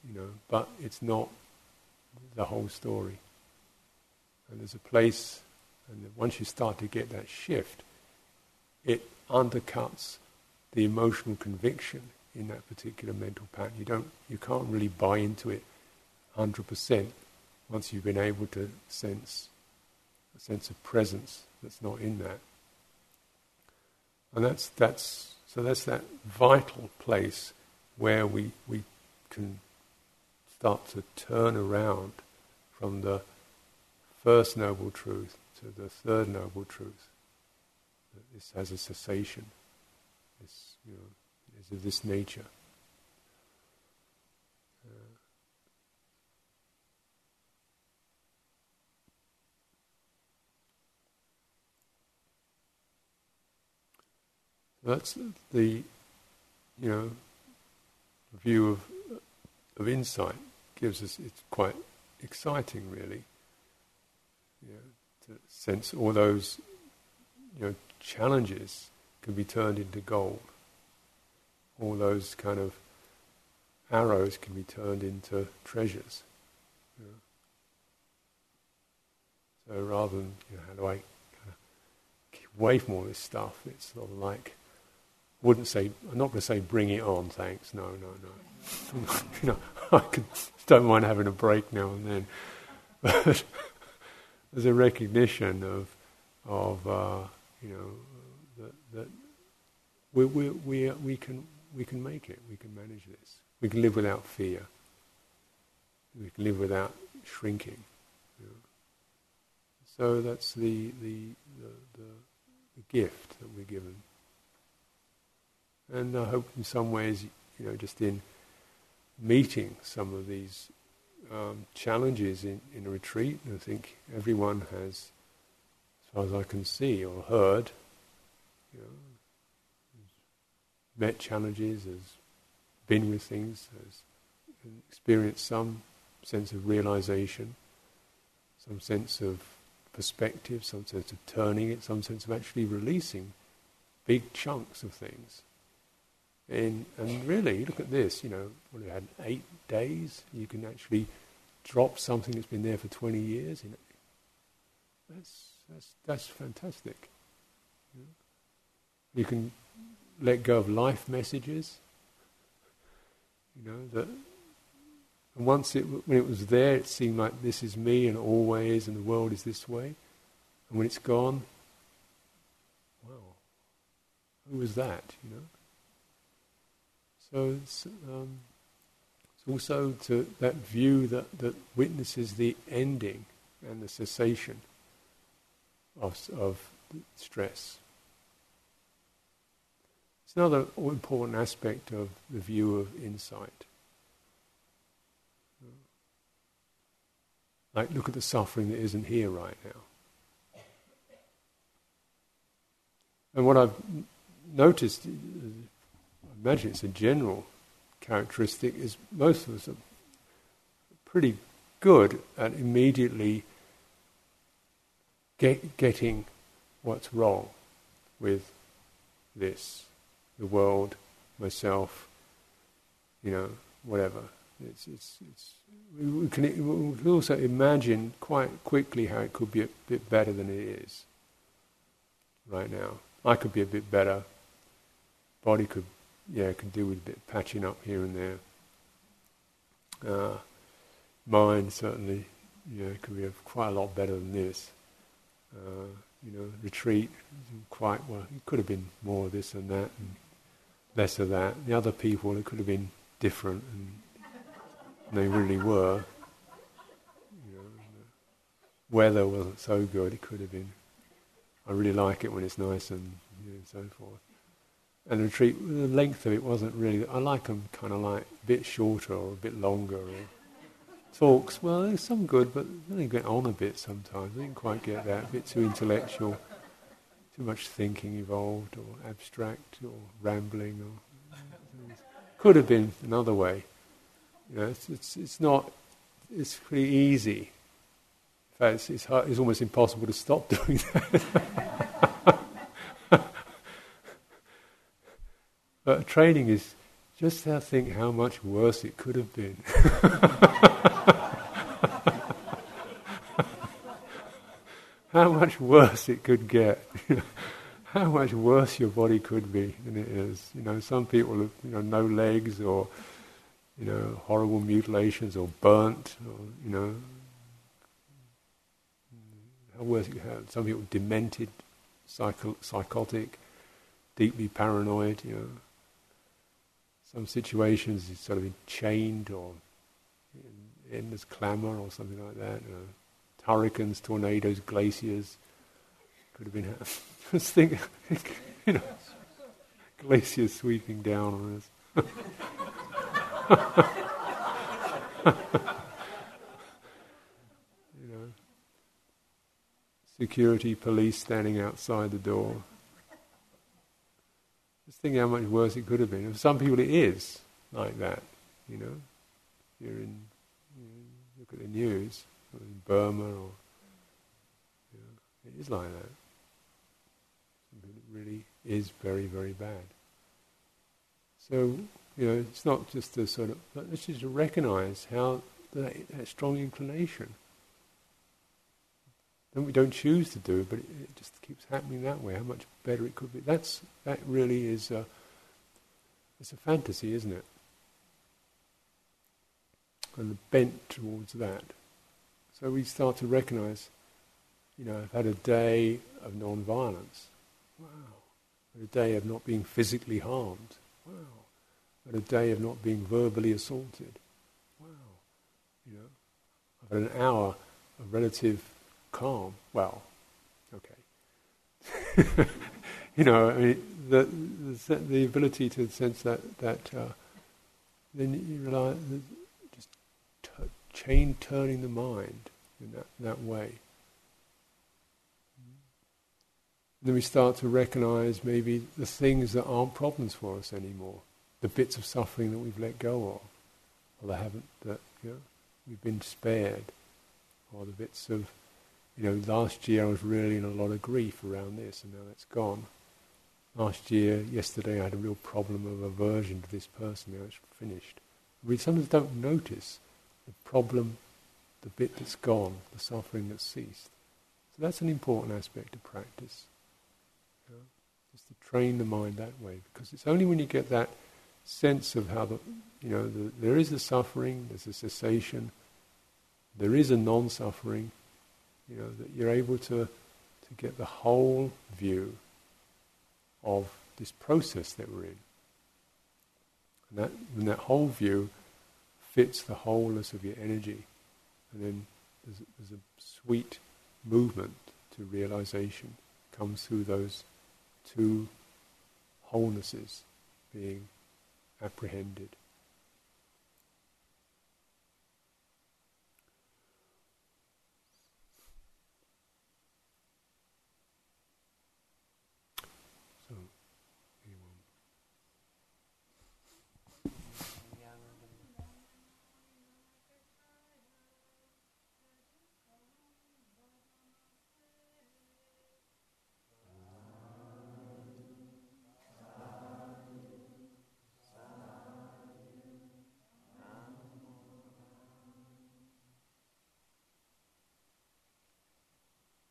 you know, but it's not the whole story. And there's a place, and once you start to get that shift, it undercuts the emotional conviction in that particular mental pattern. You don't, you can't really buy into it hundred percent once you've been able to sense a sense of presence that's not in that. And that's that's so that's that vital place where we, we can start to turn around from the first noble truth to the third noble truth. This has a cessation. This, you know, is of this nature. That's the, you know, view of of insight gives us. It's quite exciting, really. You know, to sense all those, you know, challenges can be turned into gold. All those kind of arrows can be turned into treasures. You know. So rather than, you know, how do I kind of away from all this stuff, it's sort of like wouldn't say, I'm not going to say bring it on, thanks. No, no, no. you know, I don't mind having a break now and then. But there's a recognition of, of uh, you know, that, that we, we, we, we, can, we can make it, we can manage this. We can live without fear. We can live without shrinking. You know. So that's the, the, the, the, the gift that we're given. And I hope in some ways, you know, just in meeting some of these um, challenges in, in a retreat, I think everyone has, as far as I can see or heard, you know, met challenges, has been with things, has experienced some sense of realization, some sense of perspective, some sense of turning it, some sense of actually releasing big chunks of things. And, and really, look at this, you know, what we had eight days, you can actually drop something that's been there for 20 years. Know. That's, that's, that's fantastic. You, can let go of life messages, you know, that and once it, when it was there, it seemed like this is me and always, and the world is this way. And when it's gone, wow, who was that? You know. So it's, um, it's also to that view that, that witnesses the ending and the cessation of, of stress. It's another important aspect of the view of insight. Like, look at the suffering that isn't here right now. And what I've noticed, imagine it's a general characteristic, is most of us are pretty good at immediately get, getting what's wrong with this, the world, myself, you know, whatever. It's, it's, it's, we, can, we can also imagine quite quickly how it could be a bit better than it is right now. I could be a bit better. Body could, yeah, could do with a bit of patching up here and there. Uh, mind certainly, yeah, could be quite a lot better than this. Uh, you know, retreat quite well. It could have been more of this and that, and less of that. The other people, it could have been different and they really were. You know, the weather wasn't so good; it could have been. I really like it when it's nice and you know, so forth. And the retreat, the length of it wasn't really. I like them kind of like a bit shorter or a bit longer. Talks, well, there's some good, but they get on a bit sometimes. I didn't quite get that. A bit too intellectual, too much thinking involved, or abstract, or rambling, or could have been another way. You know, it's, it's, it's not, it's pretty easy. In fact, it's, it's, hard, it's almost impossible to stop doing that. But training is just to think how much worse it could have been. how much worse it could get. how much worse your body could be than it is. You know, some people have you know no legs or you know, horrible mutilations or burnt, or, you know, how worse you have. Some people demented, psycho- psychotic, deeply paranoid, you know. Some situations is sort of chained or in endless clamour or something like that. You know. Hurricanes, tornadoes, glaciers. Could have been, just think, you know, glaciers sweeping down on us. you know, security police standing outside the door. Just think how much worse it could have been. For some people, it is like that. You know, you're in, you know, look at the news, in Burma, or you know, it is like that. It really is very, very bad. So you know, it's not just to sort of, it's just to recognize how that, that strong inclination. And we don't choose to do it, but it, it, just keeps happening that way. How much better it could be. That's that really is. A, it's a fantasy, isn't it? And the bent towards that. So we start to recognize, you know, I've had a day of non-violence. Wow. A day of not being physically harmed. Wow had a day of not being verbally assaulted. Wow. You know, I've had an hour of relative calm. Well, okay. you know, I mean, the, the, the ability to sense that that uh, then you realize just t- chain turning the mind in that that way. Then we start to recognize maybe the things that aren't problems for us anymore, the bits of suffering that we've let go of, or that haven't that you know we've been spared, or the bits of you know last year I was really in a lot of grief around this, and now that's gone last year, yesterday, I had a real problem of aversion to this person. Now it's finished. We sometimes don't notice the problem, the bit that's gone, the suffering that's ceased. So that's an important aspect of practice. You know, just to train the mind that way, because it's only when you get that sense of how the, you know, the, there is a suffering, there's a cessation, there is a non-suffering, you know, that you're able to to get the whole view of this process that we're in. And that, and that whole view fits the wholeness of your energy. And then there's, there's a sweet movement to realization comes through those two wholenesses being apprehended.